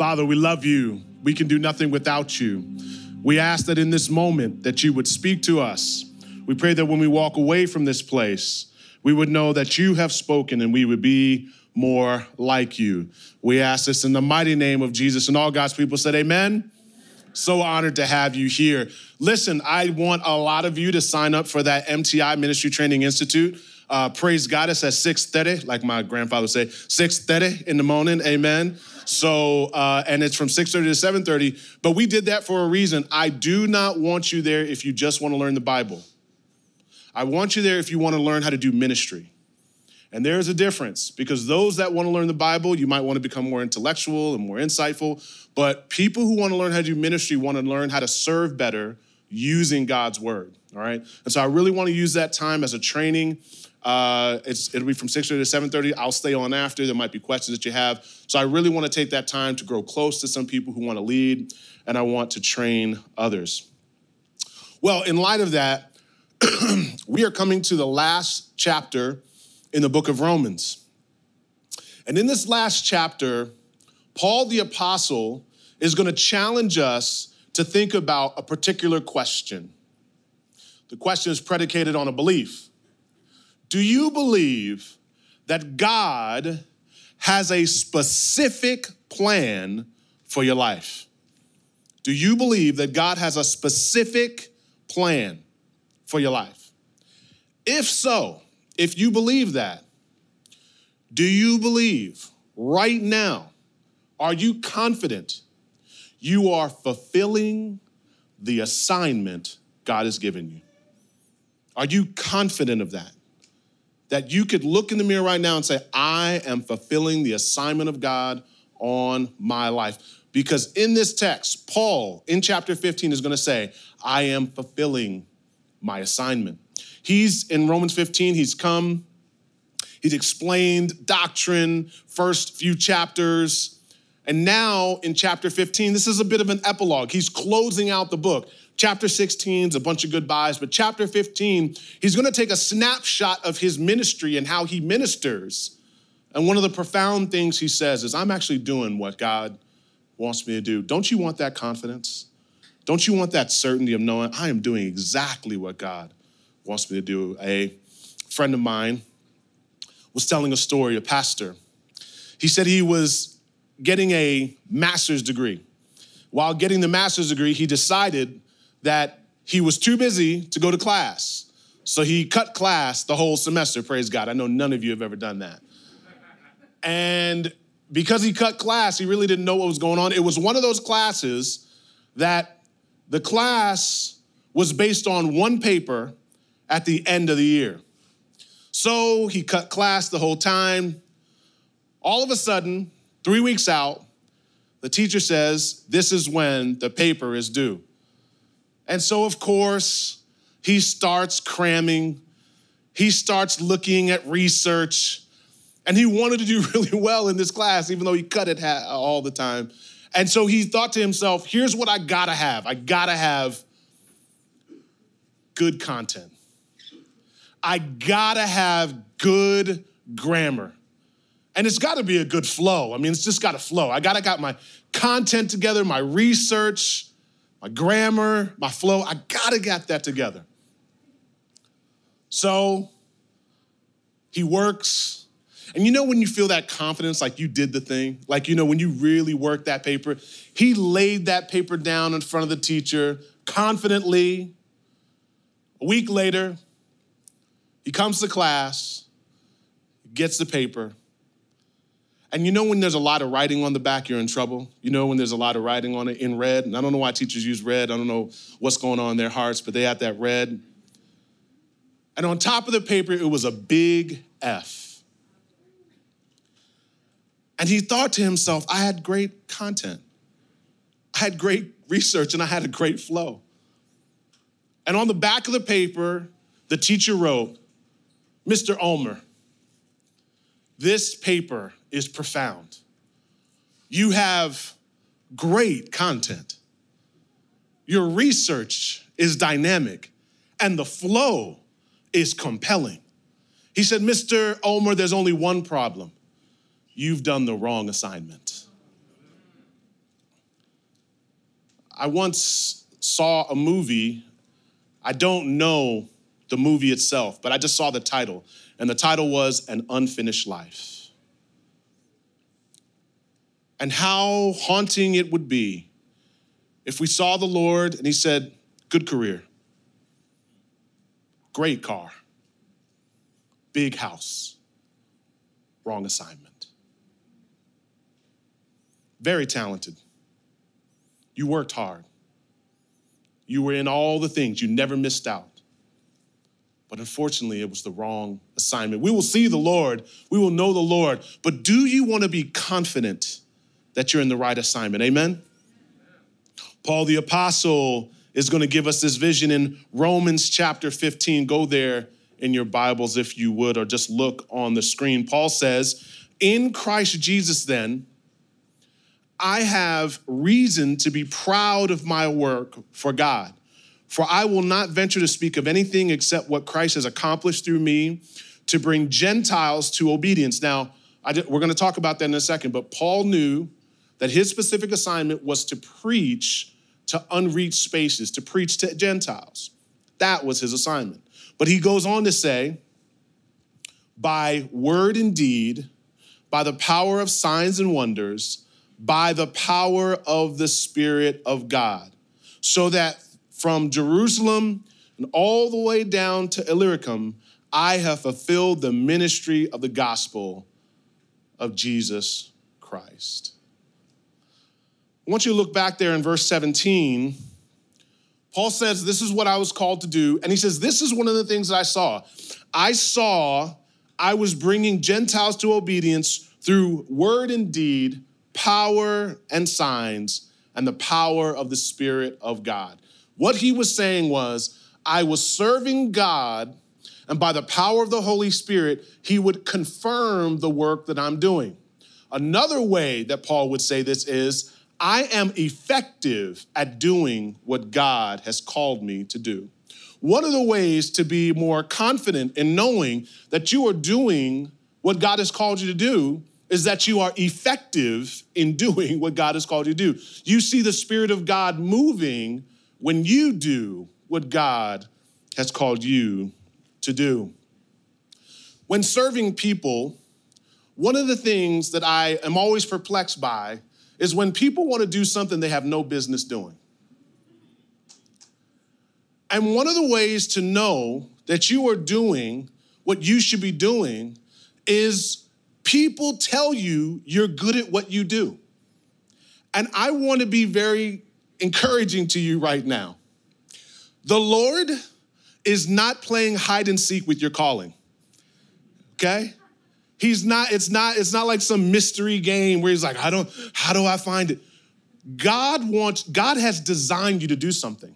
Father, we love you. We can do nothing without you. We ask that in this moment that you would speak to us we pray that when we walk away from this place, we would know that you have spoken and we would be more like you. We ask this in the mighty name of Jesus. And all God's people said, Amen. So honored to have you here. Listen, I want a lot of you to sign up for that MTI Ministry Training Institute. Uh, praise God, it's at 6.30, like my grandfather would say, 6.30 in the morning, amen. So, uh, and it's from 6.30 to 7.30, but we did that for a reason. I do not want you there if you just want to learn the Bible. I want you there if you want to learn how to do ministry. And there's a difference because those that want to learn the Bible, you might want to become more intellectual and more insightful. But people who want to learn how to do ministry want to learn how to serve better using God's word. All right. And so I really want to use that time as a training. Uh, it'll be from 6:30 to 7:30. I'll stay on after. There might be questions that you have. So I really want to take that time to grow close to some people who want to lead, and I want to train others. Well, in light of that, we are coming to the last chapter in the book of Romans. And in this last chapter, Paul the Apostle is going to challenge us to think about a particular question. The question is predicated on a belief. Do you believe that God has a specific plan for your life? Do you believe that God has a specific plan? for your life? If so, if you believe that, do you believe right now, are you confident you are fulfilling the assignment God has given you? Are you confident of that? That you could look in the mirror right now and say, I am fulfilling the assignment of God on my life. Because in this text, Paul in chapter 15 is going to say, I am fulfilling my assignment. He's in Romans 15, he's come, he's explained doctrine, first few chapters. And now in chapter 15, this is a bit of an epilogue. He's closing out the book. Chapter 16 is a bunch of goodbyes, but chapter 15, he's going to take a snapshot of his ministry and how he ministers. And one of the profound things he says is, I'm actually doing what God wants me to do. Don't you want that confidence? Don't you want that certainty of knowing I am doing exactly what God wants me to do? A friend of mine was telling a story, a pastor. He said he was getting a master's degree. While getting the master's degree, he decided that he was too busy to go to class. So he cut class the whole semester, praise God. I know none of you have ever done that. And because he cut class, he really didn't know what was going on. It was one of those classes that the class was based on one paper at the end of the year. So he cut class the whole time. All of a sudden, three weeks out, the teacher says, This is when the paper is due. And so, of course, he starts cramming, he starts looking at research, and he wanted to do really well in this class, even though he cut it all the time. And so he thought to himself, here's what I gotta have I gotta have good content. I gotta have good grammar. And it's gotta be a good flow. I mean, it's just gotta flow. I gotta got my content together, my research, my grammar, my flow. I gotta get that together. So he works and you know when you feel that confidence, like you did the thing, like you know when you really worked that paper, he laid that paper down in front of the teacher confidently. A week later, he comes to class, gets the paper. And you know when there's a lot of writing on the back, you're in trouble. You know when there's a lot of writing on it in red. And I don't know why teachers use red. I don't know what's going on in their hearts, but they had that red. And on top of the paper, it was a big F. And he thought to himself, I had great content. I had great research and I had a great flow. And on the back of the paper, the teacher wrote, Mr. Ulmer, this paper is profound. You have great content. Your research is dynamic, and the flow is compelling. He said, Mr. Ulmer, there's only one problem. You've done the wrong assignment. I once saw a movie. I don't know the movie itself, but I just saw the title, and the title was An Unfinished Life. And how haunting it would be if we saw the Lord and He said, Good career, great car, big house, wrong assignment. Very talented. You worked hard. You were in all the things, you never missed out. But unfortunately, it was the wrong assignment. We will see the Lord, we will know the Lord, but do you want to be confident that you're in the right assignment? Amen? Paul the Apostle is going to give us this vision in Romans chapter 15. Go there in your Bibles if you would, or just look on the screen. Paul says, In Christ Jesus, then, I have reason to be proud of my work for God. For I will not venture to speak of anything except what Christ has accomplished through me to bring Gentiles to obedience. Now, we're going to talk about that in a second, but Paul knew that his specific assignment was to preach to unreached spaces, to preach to Gentiles. That was his assignment. But he goes on to say, by word and deed, by the power of signs and wonders, by the power of the Spirit of God, so that from Jerusalem and all the way down to Illyricum, I have fulfilled the ministry of the gospel of Jesus Christ. Want you to look back there in verse 17. Paul says, This is what I was called to do. And he says, This is one of the things that I saw. I saw I was bringing Gentiles to obedience through word and deed, power and signs, and the power of the Spirit of God. What he was saying was, I was serving God, and by the power of the Holy Spirit, he would confirm the work that I'm doing. Another way that Paul would say this is, I am effective at doing what God has called me to do. One of the ways to be more confident in knowing that you are doing what God has called you to do is that you are effective in doing what God has called you to do. You see the Spirit of God moving when you do what God has called you to do. When serving people, one of the things that I am always perplexed by is when people want to do something they have no business doing. And one of the ways to know that you are doing what you should be doing is people tell you you're good at what you do. And I want to be very encouraging to you right now. The Lord is not playing hide and seek with your calling. Okay? He's not, it's not, it's not like some mystery game where he's like, I don't, how do I find it? God wants, God has designed you to do something.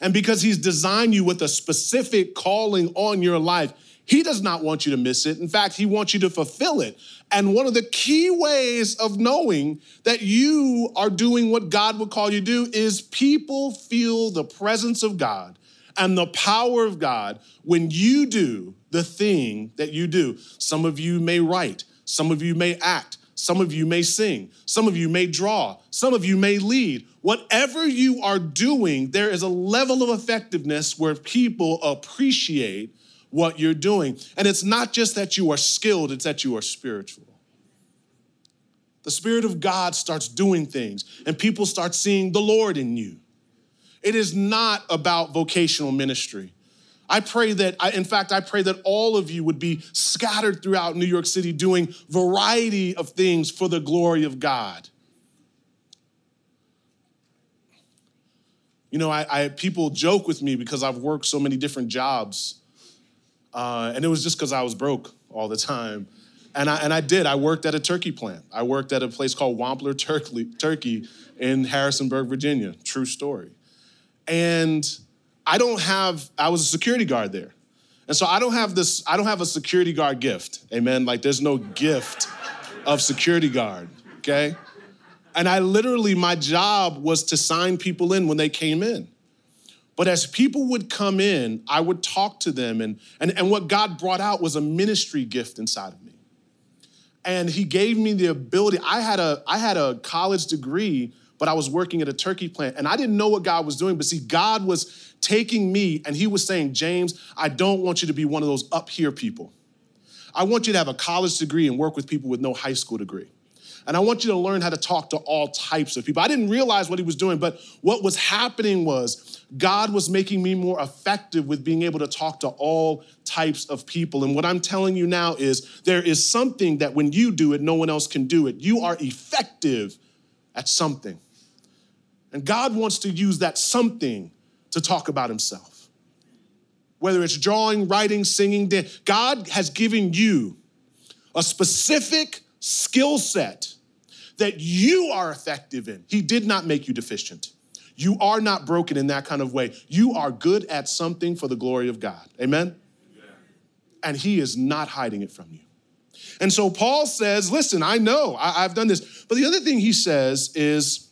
And because he's designed you with a specific calling on your life, he does not want you to miss it. In fact, he wants you to fulfill it. And one of the key ways of knowing that you are doing what God would call you to do is people feel the presence of God and the power of God when you do the thing that you do. Some of you may write, some of you may act, some of you may sing, some of you may draw, some of you may lead. Whatever you are doing, there is a level of effectiveness where people appreciate what you're doing. And it's not just that you are skilled, it's that you are spiritual. The Spirit of God starts doing things, and people start seeing the Lord in you. It is not about vocational ministry. I pray that, I, in fact, I pray that all of you would be scattered throughout New York City doing variety of things for the glory of God. You know, I, I people joke with me because I've worked so many different jobs, uh, and it was just because I was broke all the time. And I, and I did. I worked at a turkey plant. I worked at a place called Wampler Turkey, Turkey in Harrisonburg, Virginia. True story. And I don't have, I was a security guard there. And so I don't have this, I don't have a security guard gift. Amen. Like there's no gift of security guard, okay? And I literally, my job was to sign people in when they came in. But as people would come in, I would talk to them, and, and, and what God brought out was a ministry gift inside of me. And He gave me the ability. I had a, I had a college degree, but I was working at a turkey plant, and I didn't know what God was doing. But see, God was taking me, and He was saying, James, I don't want you to be one of those up here people. I want you to have a college degree and work with people with no high school degree. And I want you to learn how to talk to all types of people. I didn't realize what he was doing, but what was happening was God was making me more effective with being able to talk to all types of people. And what I'm telling you now is there is something that when you do it, no one else can do it. You are effective at something. And God wants to use that something to talk about himself. Whether it's drawing, writing, singing, God has given you a specific skill set that you are effective in. He did not make you deficient. You are not broken in that kind of way. You are good at something for the glory of God. Amen? And He is not hiding it from you. And so Paul says, Listen, I know I, have done this. But the other thing he says is,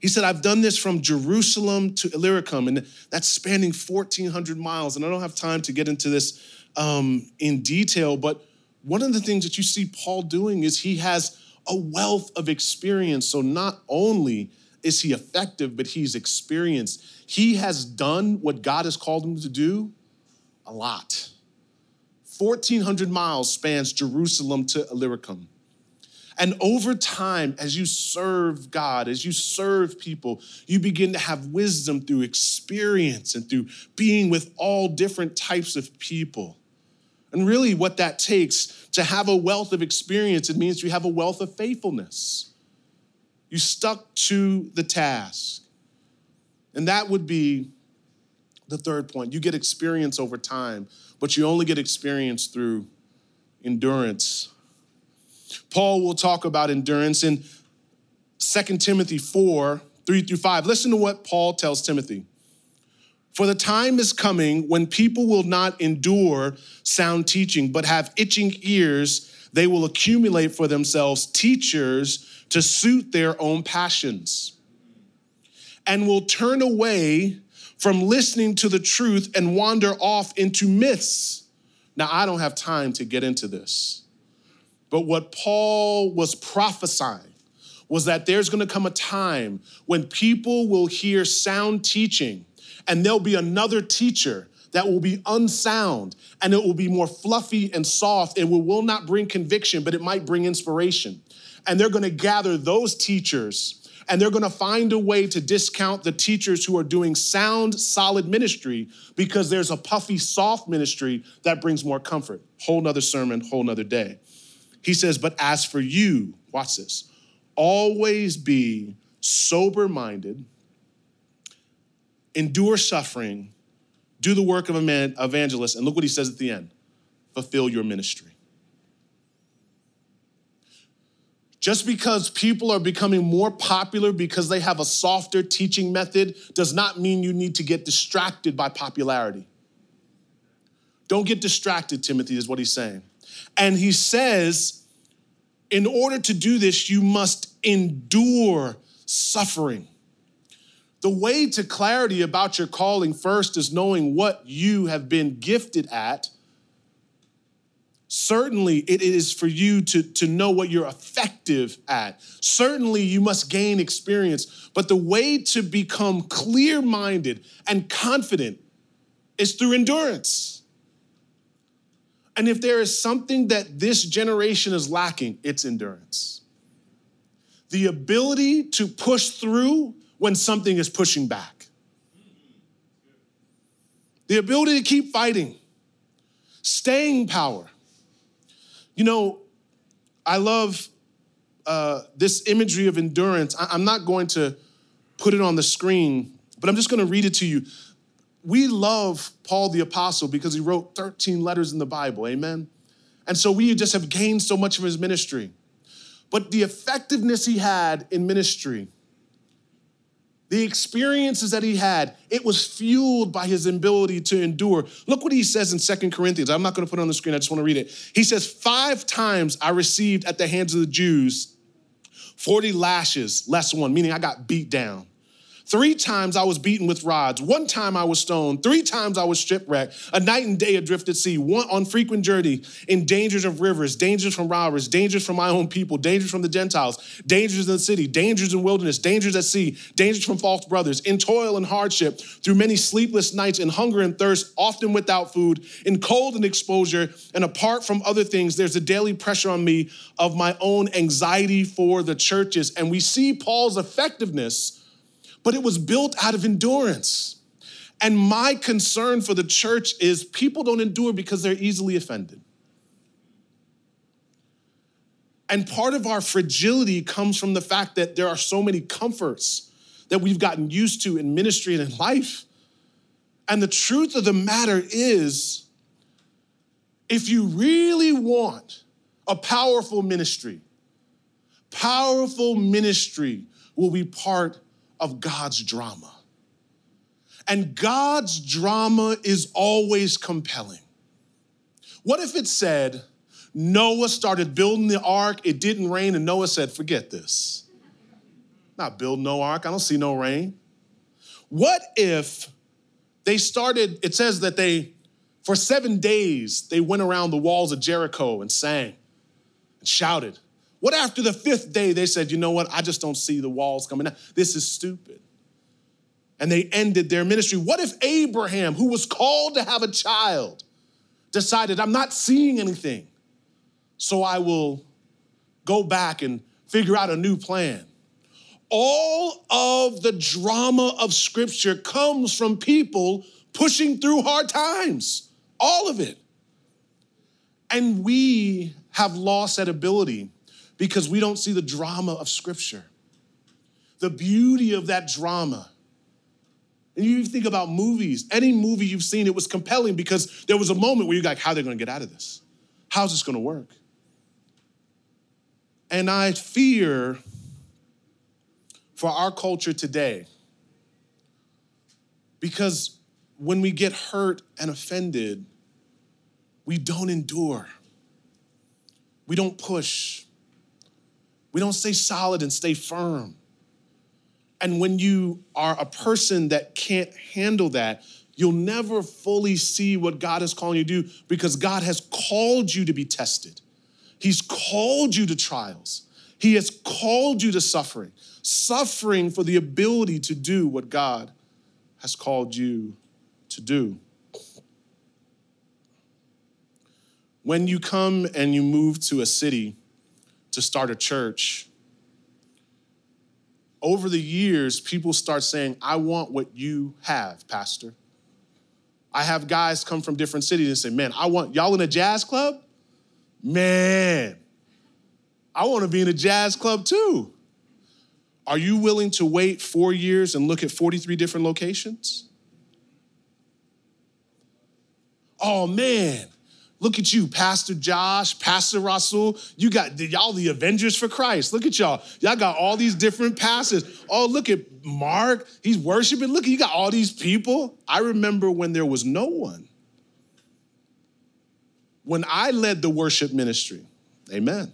he said, I've done this from Jerusalem to Illyricum, and that's spanning 1,400 miles. And I don't have time to get into this um, in detail, but one of the things that you see Paul doing is he has a wealth of experience. So not only is he effective, but he's experienced. He has done what God has called him to do a lot. 1,400 miles spans Jerusalem to Illyricum. And over time, as you serve God, as you serve people, you begin to have wisdom through experience and through being with all different types of people. And really, what that takes to have a wealth of experience, it means you have a wealth of faithfulness. You stuck to the task. And that would be the third point. You get experience over time, but you only get experience through endurance. Paul will talk about endurance in 2 Timothy 4 3 through 5. Listen to what Paul tells Timothy. For the time is coming when people will not endure sound teaching, but have itching ears. They will accumulate for themselves teachers to suit their own passions and will turn away from listening to the truth and wander off into myths. Now, I don't have time to get into this, but what Paul was prophesying was that there's gonna come a time when people will hear sound teaching and there'll be another teacher that will be unsound and it will be more fluffy and soft. It will, will not bring conviction, but it might bring inspiration. And they're gonna gather those teachers and they're gonna find a way to discount the teachers who are doing sound, solid ministry because there's a puffy, soft ministry that brings more comfort. Whole nother sermon, whole nother day. He says, But as for you, watch this, always be sober minded endure suffering, do the work of a man evangelist, and look what he says at the end fulfill your ministry. Just because people are becoming more popular because they have a softer teaching method does not mean you need to get distracted by popularity. Don't get distracted, Timothy, is what he's saying. And he says, in order to do this, you must endure suffering. The way to clarity about your calling first is knowing what you have been gifted at. Certainly, it is for you to, to know what you're effective at. Certainly, you must gain experience. But the way to become clear minded and confident is through endurance. And if there is something that this generation is lacking, it's endurance. The ability to push through when something is pushing back. The ability to keep fighting, staying power. You know, I love uh, this imagery of endurance. I- I'm not going to put it on the screen, but I'm just going to read it to you. We love Paul the Apostle because he wrote 13 letters in the Bible, amen? And so we just have gained so much of his ministry. But the effectiveness he had in ministry, the experiences that he had, it was fueled by his ability to endure. Look what he says in Second Corinthians. I'm not going to put it on the screen, I just want to read it. He says, Five times I received at the hands of the Jews 40 lashes, less one, meaning I got beat down. Three times I was beaten with rods. One time I was stoned. Three times I was shipwrecked. A night and day adrift at sea. One on frequent journey in dangers of rivers, dangers from robbers, dangers from my own people, dangers from the Gentiles, dangers in the city, dangers in wilderness, dangers at sea, dangers from false brothers, in toil and hardship, through many sleepless nights, in hunger and thirst, often without food, in cold and exposure, and apart from other things, there's a daily pressure on me of my own anxiety for the churches. And we see Paul's effectiveness but it was built out of endurance. And my concern for the church is people don't endure because they're easily offended. And part of our fragility comes from the fact that there are so many comforts that we've gotten used to in ministry and in life. And the truth of the matter is, if you really want a powerful ministry, powerful ministry will be part of God's drama. And God's drama is always compelling. What if it said, Noah started building the ark, it didn't rain, and Noah said, Forget this. Not build no ark, I don't see no rain. What if they started, it says that they, for seven days, they went around the walls of Jericho and sang and shouted. What after the fifth day, they said, you know what? I just don't see the walls coming down. This is stupid. And they ended their ministry. What if Abraham, who was called to have a child, decided, I'm not seeing anything, so I will go back and figure out a new plan? All of the drama of Scripture comes from people pushing through hard times, all of it. And we have lost that ability because we don't see the drama of Scripture, the beauty of that drama. And you think about movies, any movie you've seen, it was compelling because there was a moment where you're like, how are they gonna get out of this? How's this gonna work? And I fear for our culture today, because when we get hurt and offended, we don't endure, we don't push, we don't stay solid and stay firm. And when you are a person that can't handle that, you'll never fully see what God is calling you to do because God has called you to be tested. He's called you to trials. He has called you to suffering, suffering for the ability to do what God has called you to do. When you come and you move to a city, to start a church, over the years, people start saying, I want what you have, Pastor. I have guys come from different cities and say, Man, I want y'all in a jazz club? Man, I want to be in a jazz club too. Are you willing to wait four years and look at 43 different locations? Oh man, Look at you, Pastor Josh, Pastor Rasul. You got y'all the Avengers for Christ. Look at y'all. Y'all got all these different pastors. Oh, look at Mark. He's worshiping. Look, you got all these people. I remember when there was no one. When I led the worship ministry, amen.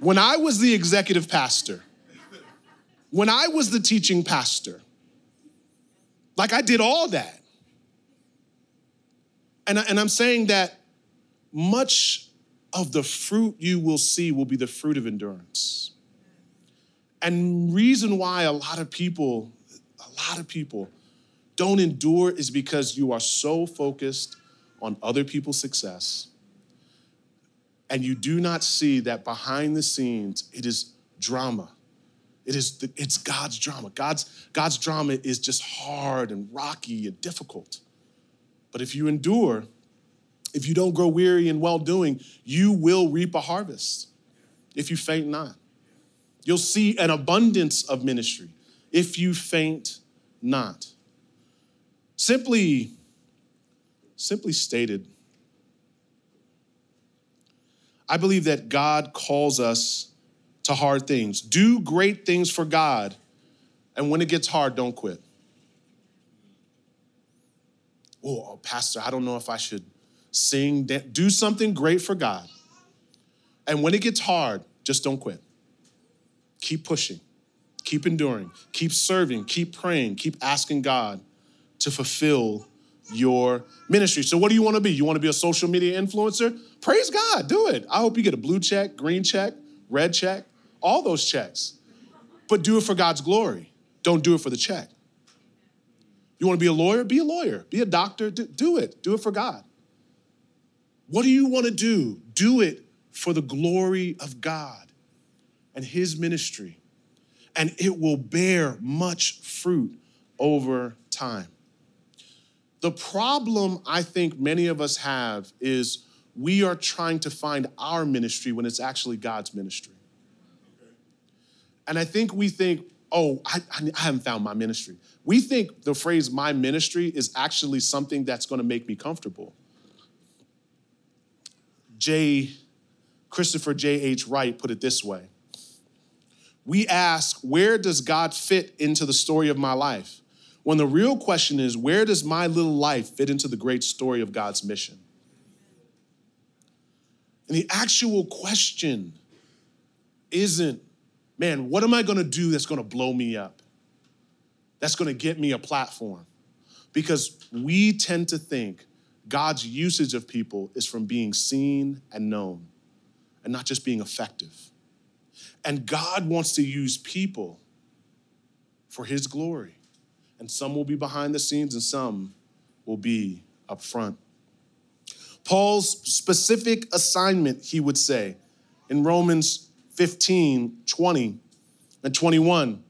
when I was the executive pastor, when I was the teaching pastor, like I did all that. And, I, and I'm saying that much of the fruit you will see will be the fruit of endurance. And reason why a lot of people, a lot of people don't endure is because you are so focused on other people's success and you do not see that behind the scenes it is drama. It is the, it's god's drama. God's god's drama is just hard and rocky and difficult but if you endure, if you don't grow weary in well doing, you will reap a harvest if you faint not. You'll see an abundance of ministry if you faint not. Simply, simply stated, I believe that God calls us to hard things. Do great things for God, and when it gets hard, don't quit. Oh, oh, Pastor, I don't know if I should sing, do something great for God. And when it gets hard, just don't quit. Keep pushing, keep enduring, keep serving, keep praying, keep asking God to fulfill your ministry. So, what do you want to be? You want to be a social media influencer? Praise God, do it. I hope you get a blue check, green check, red check, all those checks. But do it for God's glory. Don't do it for the check. You want to be a lawyer? Be a lawyer. Be a doctor. Do it. Do it for God. What do you want to do? Do it for the glory of God and His ministry. And it will bear much fruit over time. The problem I think many of us have is we are trying to find our ministry when it's actually God's ministry. And I think we think, oh, I, I, haven't found my ministry. We think the phrase my ministry is actually something that's gonna make me comfortable. J. Christopher J.H. Wright put it this way We ask, where does God fit into the story of my life? When the real question is, where does my little life fit into the great story of God's mission? And the actual question isn't, man, what am I gonna do that's gonna blow me up? That's gonna get me a platform? Because we tend to think God's usage of people is from being seen and known and not just being effective. And God wants to use people for his glory and some will be behind the scenes and some will be up front. Paul's specific assignment, he would say, in Romans 15, 20, and 21.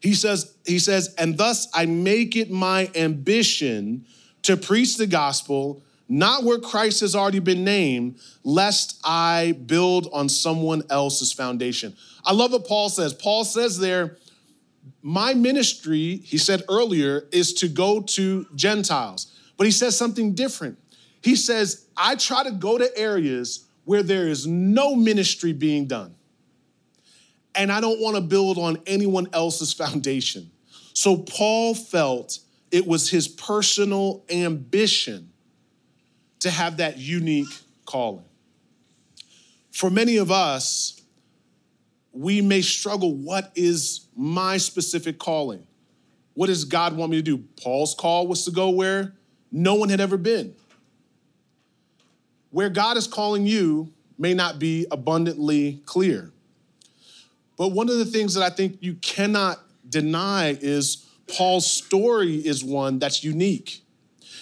He says, he says, and thus I make it my ambition to preach the gospel, not where Christ has already been named, lest I build on someone else's foundation. I love what Paul says. Paul says there, my ministry, he said earlier, is to go to Gentiles. But he says something different. He says, I try to go to areas where there is no ministry being done. And I don't want to build on anyone else's foundation. So Paul felt it was his personal ambition to have that unique calling. For many of us, we may struggle what is my specific calling? What does God want me to do? Paul's call was to go where no one had ever been. Where God is calling you may not be abundantly clear. But one of the things that I think you cannot deny is Paul's story is one that's unique.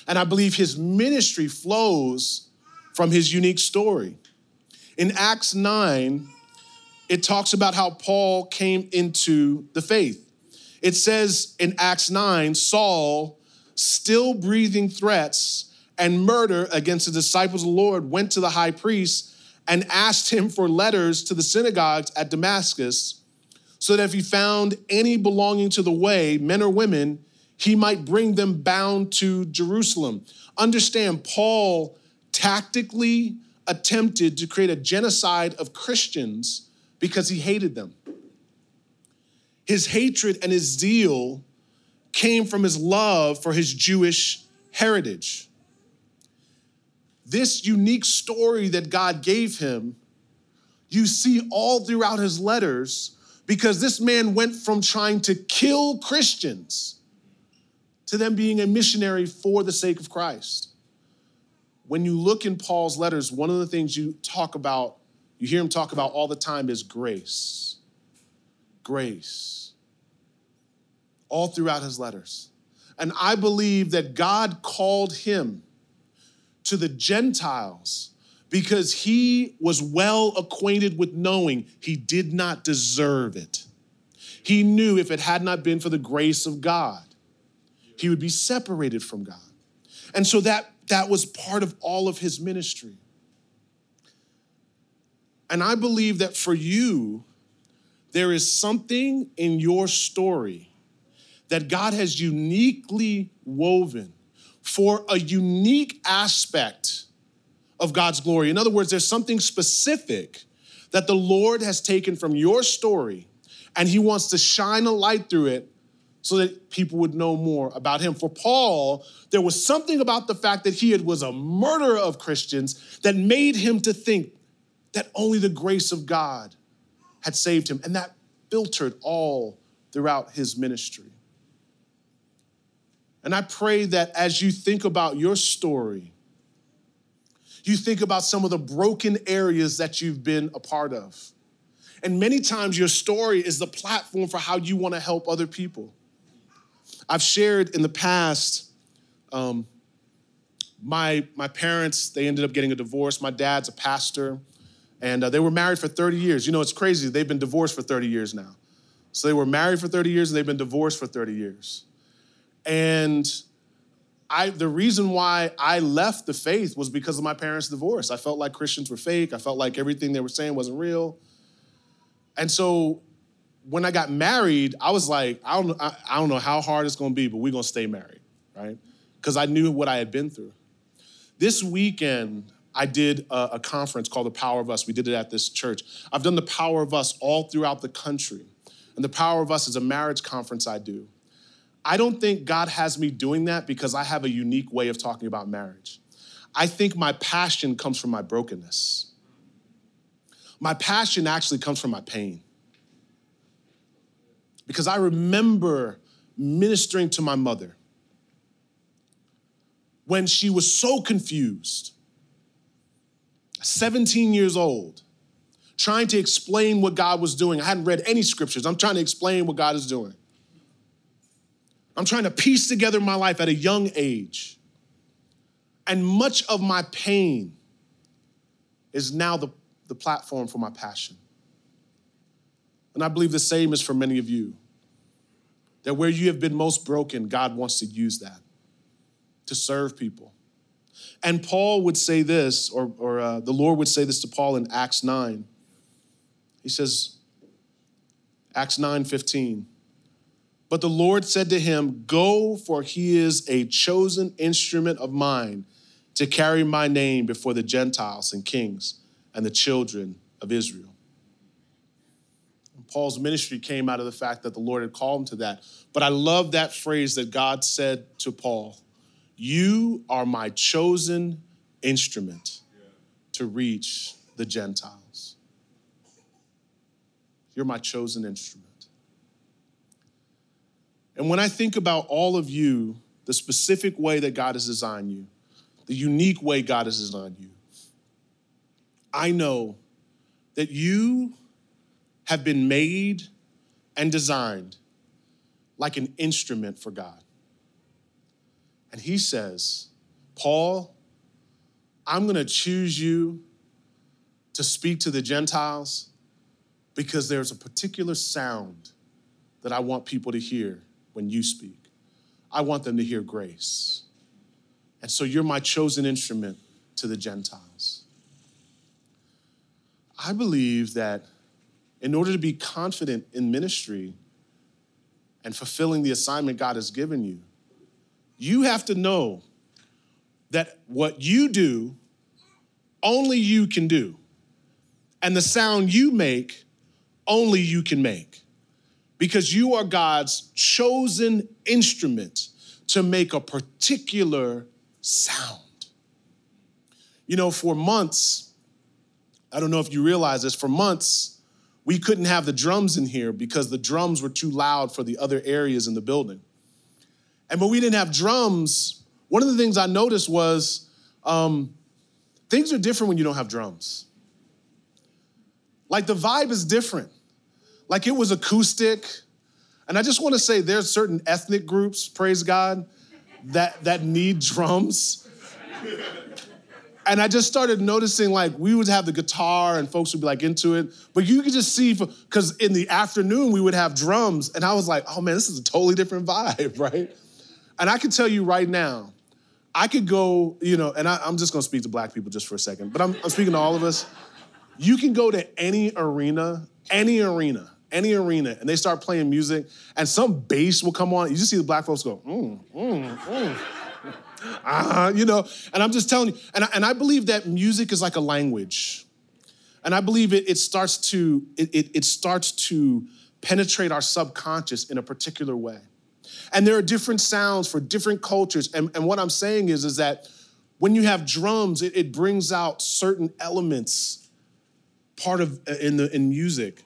And I believe his ministry flows from his unique story. In Acts 9, it talks about how Paul came into the faith. It says in Acts 9 Saul, still breathing threats and murder against the disciples of the Lord, went to the high priest and asked him for letters to the synagogues at Damascus, so that if he found any belonging to the way, men or women, he might bring them bound to Jerusalem. Understand, Paul tactically attempted to create a genocide of Christians because he hated them. His hatred and his zeal came from his love for his Jewish heritage. This unique story that God gave him, you see all throughout his letters because this man went from trying to kill Christians to them being a missionary for the sake of Christ. When you look in Paul's letters, one of the things you talk about you hear him talk about all the time is grace. Grace. All throughout his letters. And I believe that God called him to the Gentiles because he was well acquainted with knowing he did not deserve it. He knew if it had not been for the grace of God, he would be separated from God. And so that, that was part of all of his ministry. And I believe that for you, there is something in your story that God has uniquely woven for a unique aspect of God's glory. In other words, there's something specific that the Lord has taken from your story and he wants to shine a light through it so that people would know more about him. For Paul, there was something about the fact that he was a murderer of Christians that made him to think that only the grace of God had saved him. And that filtered all throughout his ministry. And I pray that as you think about your story, you think about some of the broken areas that you've been a part of. And many times your story is the platform for how you want to help other people. I've shared in the past, um, my, my parents, they ended up getting a divorce. My dad's a pastor, and uh, they were married for 30 years. You know, it's crazy. They've been divorced for 30 years now. So they were married for 30 years and they've been divorced for 30 years. And I, the reason why I left the faith was because of my parents' divorce. I felt like Christians were fake. I felt like everything they were saying wasn't real. And so when I got married, I was like, I don't, I, I don't know how hard it's gonna be, but we're gonna stay married, right? Because I knew what I had been through. This weekend, I did a, a, conference called The Power of Us. We did it at this church. I've done The Power of Us all throughout the country. And The Power of Us is a marriage conference I do. I don't think God has me doing that because I have a unique way of talking about marriage. I think my passion comes from my brokenness. My passion actually comes from my pain because I remember ministering to my mother when she was so confused, 17 years old, trying to explain what God was doing. I hadn't read any scriptures. I'm trying to explain what God is doing. I'm trying to piece together my life at a young age. And much of my pain is now the, the platform for my passion. And I believe the same is for many of you. That where you have been most broken, God wants to use that to serve people. And Paul would say this, or, or uh, the Lord would say this to Paul in Acts 9. He says, Acts 9 15. But the Lord said to him, Go, for he is a chosen instrument of mine to carry my name before the Gentiles and kings and the children of Israel. Paul's ministry came out of the fact that the Lord had called him to that. But I love that phrase that God said to Paul You are my chosen instrument to reach the Gentiles. You're my chosen instrument. And when I think about all of you, the specific way that God has designed you, the unique way God has designed you, I know that you have been made and designed like an instrument for God. And he says, Paul, I'm going to choose you to speak to the Gentiles because there's a particular sound that I want people to hear when you speak. I want them to hear grace. And so you're my chosen instrument to the Gentiles. I believe that in order to be confident in ministry and fulfilling the assignment God has given you, you have to know that what you do, only you can do. And the sound you make, only you can make. Because you are God's chosen instrument to make a particular sound. You know, for months, I don't know if you realize this, for months, we couldn't have the drums in here because the drums were too loud for the other areas in the building. And when we didn't have drums, one of the things I noticed was um, things are different when you don't have drums. Like the vibe is different. Like it was acoustic. And I just want to say there's certain ethnic groups, praise God, that, that need drums and I just started noticing like we would have the guitar and folks would be like into it, but you could just see because in the afternoon we would have drums, and I was like, oh man, this is a totally different vibe, right? And I can tell you right now, I could go, you know, and I, am just gonna speak to black people just for a second, but I'm, I'm speaking to all of us. You can go to any arena, any arena, any arena, and they start playing music, and some bass will come on. You just see the black folks go, mm, mm, mm. uh, you know, and I'm just telling you, and I, and I believe that music is like a language. And I believe it, it starts to, it, it, it starts to penetrate our subconscious in a particular way. And there are different sounds for different cultures. And, and what I'm saying is, is that when you have drums, it, it brings out certain elements, part of uh, in the in music.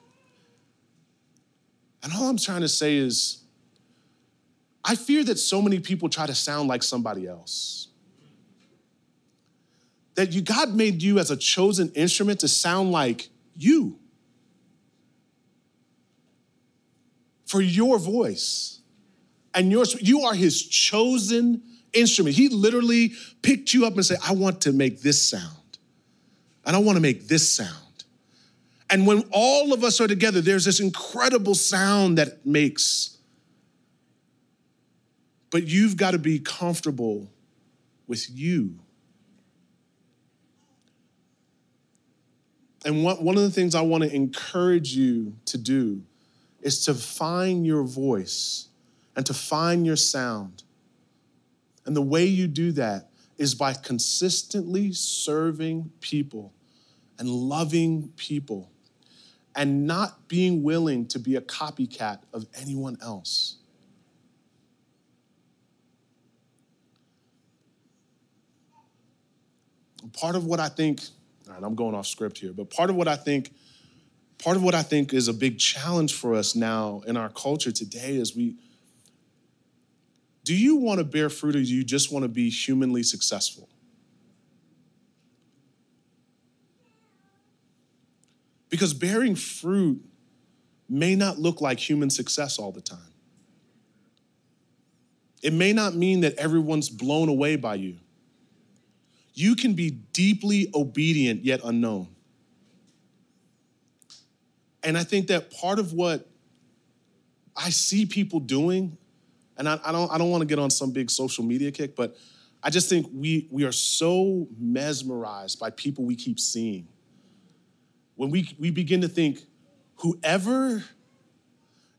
And all I'm trying to say is, I fear that so many people try to sound like somebody else. That you, God made you as a chosen instrument to sound like you. For your voice and yours, you are his chosen instrument. He literally picked you up and said, I want to make this sound. And I want to make this sound. And when all of us are together, there's this incredible sound that makes. But you've got to be comfortable with you. And one of the things I want to encourage you to do is to find your voice and to find your sound. And the way you do that is by consistently serving people and loving people and not being willing to be a copycat of anyone else. Part of what I think, I'm going off script here, but part of what I think, part of what I think is a big challenge for us now in our culture today is we, do you want to bear fruit or do you just want to be humanly successful? Because bearing fruit may not look like human success all the time. It may not mean that everyone's blown away by you. You can be deeply obedient yet unknown. And I think that part of what I see people doing and I, I don't, I don't want to get on some big social media kick, but I just think we, we are so mesmerized by people we keep seeing. When we, we begin to think, whoever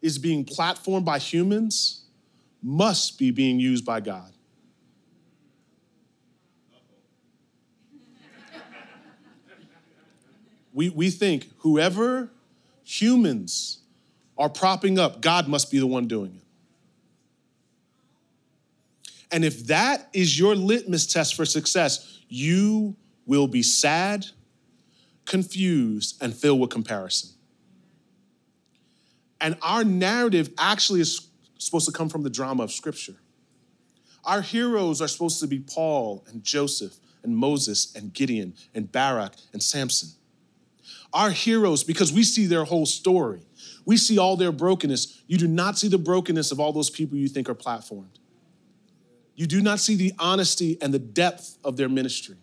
is being platformed by humans must be being used by God. we, we think whoever humans are propping up, God must be the one doing it. And if that is your litmus test for success, you will be sad, confused, and filled with comparison. And our narrative actually is supposed to come from the drama of Scripture. Our heroes are supposed to be Paul and Joseph and Moses and Gideon and Barak and Samson. Our heroes, because we see their whole story, we see all their brokenness. You do not see the brokenness of all those people you think are platformed. You do not see the honesty and the depth of their ministry.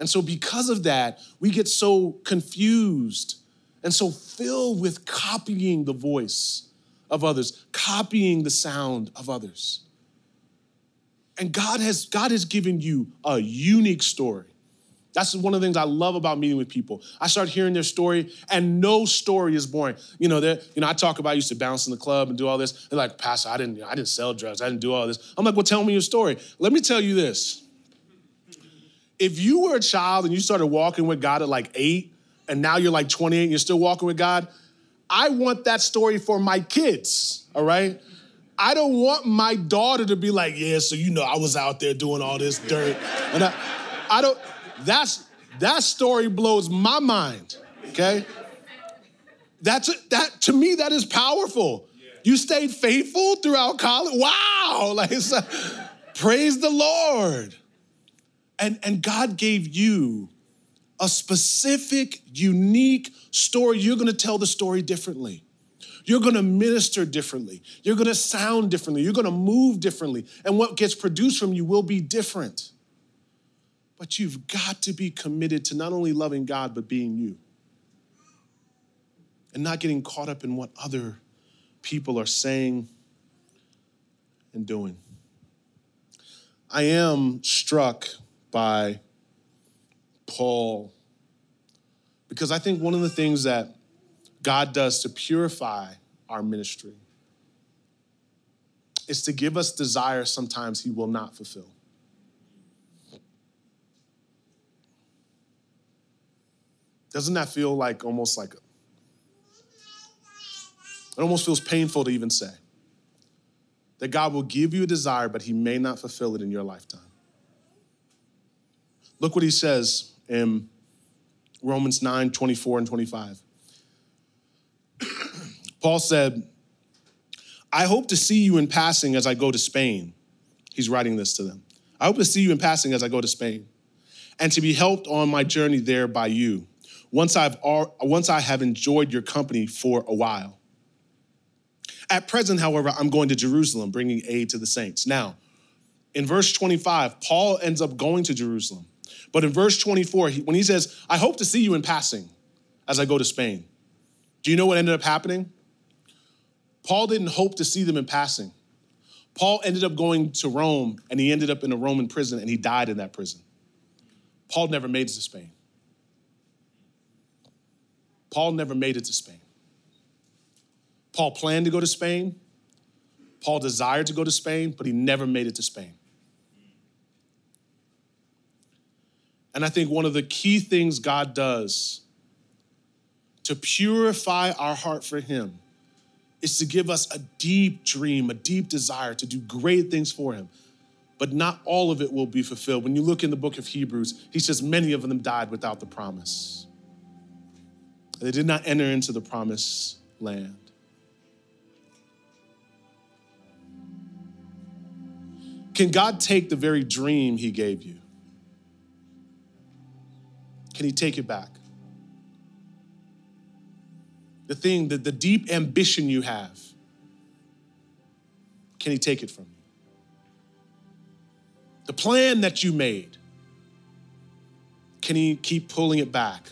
And so, because of that, we get so confused and so filled with copying the voice of others, copying the sound of others. And God has, God has given you a unique story. That's one of the things I love about meeting with people. I start hearing their story, and no story is boring. You know, you know, I talk about I used to bounce in the club and do all this. They're like, Pastor, I didn't, I didn't sell drugs. I didn't do all this. I'm like, well, tell me your story. Let me tell you this. If you were a child and you started walking with God at like eight, and now you're like 28 and you're still walking with God, I want that story for my kids. All right. I don't want my daughter to be like, yeah, so you know, I was out there doing all this dirt, and I, I don't. That's that story blows my mind. Okay? That's that to me, that is powerful. You stayed faithful throughout college. Wow! Like praise the Lord. And, and God gave you a specific, unique story. You're gonna tell the story differently. You're gonna minister differently. You're gonna sound differently. You're gonna move differently. And what gets produced from you will be different. But you've got to be committed to not only loving God, but being you. And not getting caught up in what other people are saying and doing. I am struck by Paul. Because I think one of the things that God does to purify our ministry is to give us desires sometimes He will not fulfill. Doesn't that feel like almost like a, it almost feels painful to even say that God will give you a desire, but He may not fulfill it in your lifetime. Look what He says in Romans 9 24 and 25. Paul said, I hope to see you in passing as I go to Spain. He's writing this to them. I hope to see you in passing as I go to Spain and to be helped on my journey there by you once, I've, once I have enjoyed your company for a while. At present, however, I'm going to Jerusalem, bringing aid to the saints. Now, in verse 25, Paul ends up going to Jerusalem. But in verse 24, when he says, I hope to see you in passing as I go to Spain, do you know what ended up happening? Paul didn't hope to see them in passing. Paul ended up going to Rome and he ended up in a Roman prison and he died in that prison. Paul never made it to Spain. Paul never made it to Spain. Paul planned to go to Spain. Paul desired to go to Spain, but he never made it to Spain. And I think one of the key things God does to purify our heart for Him is to give us a deep dream, a deep desire to do great things for Him. But not all of it will be fulfilled. When you look in the book of Hebrews, he says many of them died without the promise. They did not enter into the promised land. Can God take the very dream He gave you? Can He take it back? The thing, the, the deep ambition you have, can He take it from you? The plan that you made, can He keep pulling it back?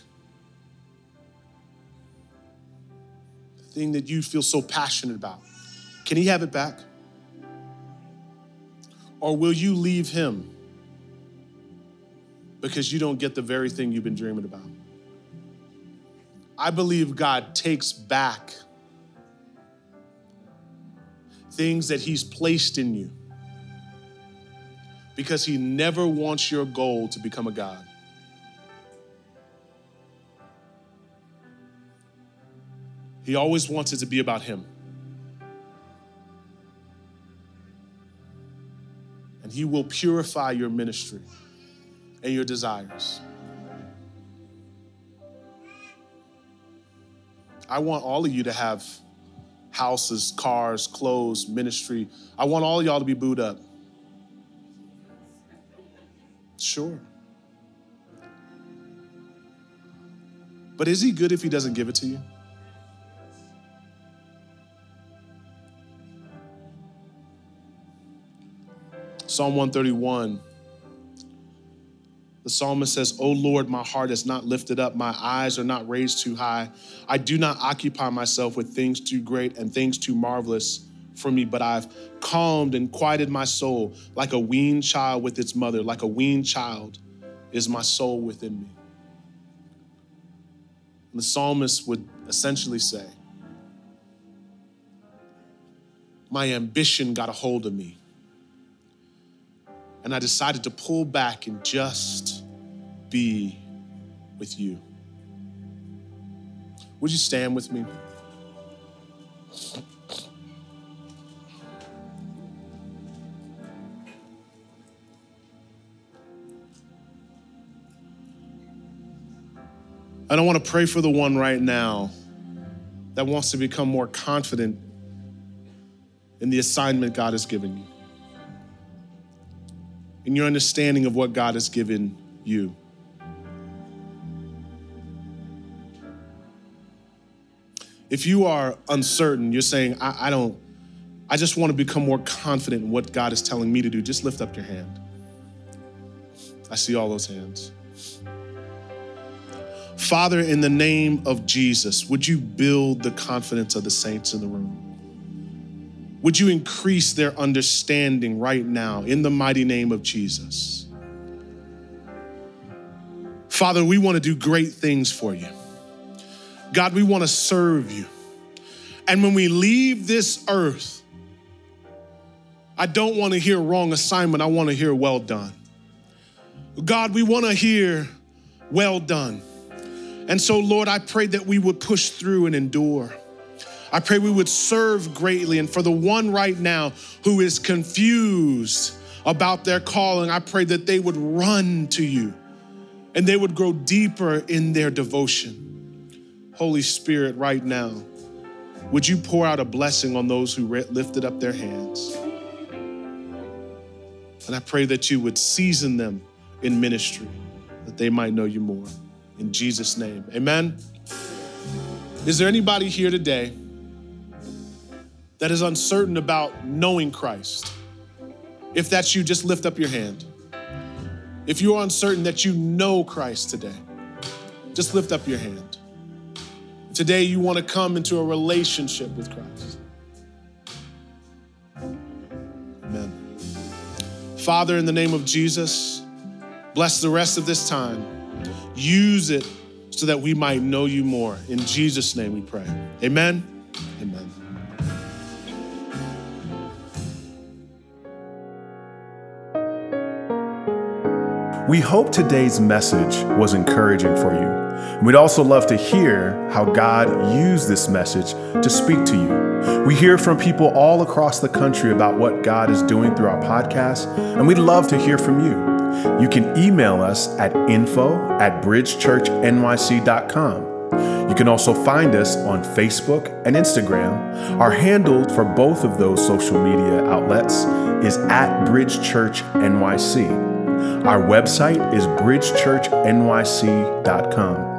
The thing that you feel so passionate about, can He have it back? Or will you leave Him because you don't get the very thing you've been dreaming about? I believe God takes back things that He's placed in you because He never wants your goal to become a God. He always wants it to be about Him. And He will purify your ministry and your desires. I want all of you to have houses, cars, clothes, ministry. I want all y'all to be booed up. Sure. But is he good if he doesn't give it to you? Psalm 131 the psalmist says, O Lord, my heart is not lifted up, my eyes are not raised too high. I do not occupy myself with things too great and things too marvelous for me, but I've calmed and quieted my soul like a weaned child with its mother, like a weaned child is my soul within me. And the psalmist would essentially say, My ambition got a hold of me and I decided to pull back and just be with you. Would you stand with me? I don't want to pray for the one right now that wants to become more confident in the assignment God has given you in your understanding of what God has given you. If you are uncertain, you're saying, I, I don't, I just want to become more confident in what God is telling me to do, just lift up your hand. I see all those hands. Father, in the name of Jesus, would you build the confidence of the saints in the room? Would you increase their understanding right now in the mighty name of Jesus? Father, we want to do great things for you. God, we want to serve you. And when we leave this earth, I don't want to hear wrong assignment. I want to hear well done. God, we want to hear well done. And so, Lord, I pray that we would push through and endure. I pray we would serve greatly. And for the one right now who is confused about their calling, I pray that they would run to you and they would grow deeper in their devotion. Holy Spirit, right now, would you pour out a blessing on those who lifted up their hands? And I pray that you would season them in ministry, that they might know you more. In Jesus' name, amen. Is there anybody here today that is uncertain about knowing Christ? If that's you, just lift up your hand. If you're uncertain that you know Christ today, just lift up your hand. Today, you want to come into a relationship with Christ. Amen. Father, in the name of Jesus, bless the rest of this time. Use it so that we might know you more. In Jesus' name we pray. Amen. Amen. We hope today's message was encouraging for you. We'd also love to hear how God used this message to speak to you. We hear from people all across the country about what God is doing through our podcast, and we'd love to hear from you. You can email us at info at bridgechurchnyc.com. You can also find us on Facebook and Instagram. Our handle for both of those social media outlets is at Bridge Church NYC. Our website is bridgechurchnyc.com.